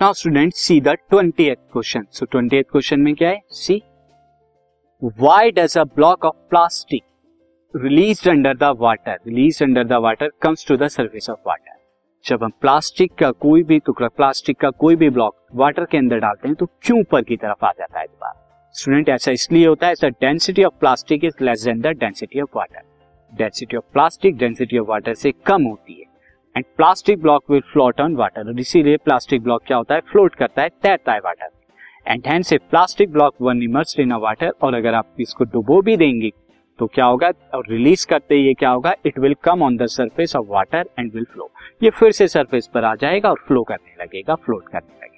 Now student see the twenty question so twenty question में क्या है see why does a block of plastic release under the water release under the water comes to the surface of water जब हम plastic का कोई भी टुकड़ा plastic का कोई भी ब्लॉक वाटर के अंदर डालते हैं तो क्यों ऊपर की तरफ़ आ जाता है दोबारा स्टूडेंट ऐसा इसलिए होता है density of plastic is less than the density of water density of plastic density of water से कम होती है। And plastic block will float on water और इसीलिए प्लास्टिक ब्लॉक क्या होता है? फ्लोट करता है, तैरता है वाटर एंड हैंड से plastic block one immerse in water और अगर आप इसको डुबो भी देंगे तो क्या होगा? और रिलीज़ करते ये क्या होगा? It will come on the surface of water and will flow ये फिर से सर्फेस पर आ जाएगा और फ्लो करने लगेगा फ्लोट करने लगेगा।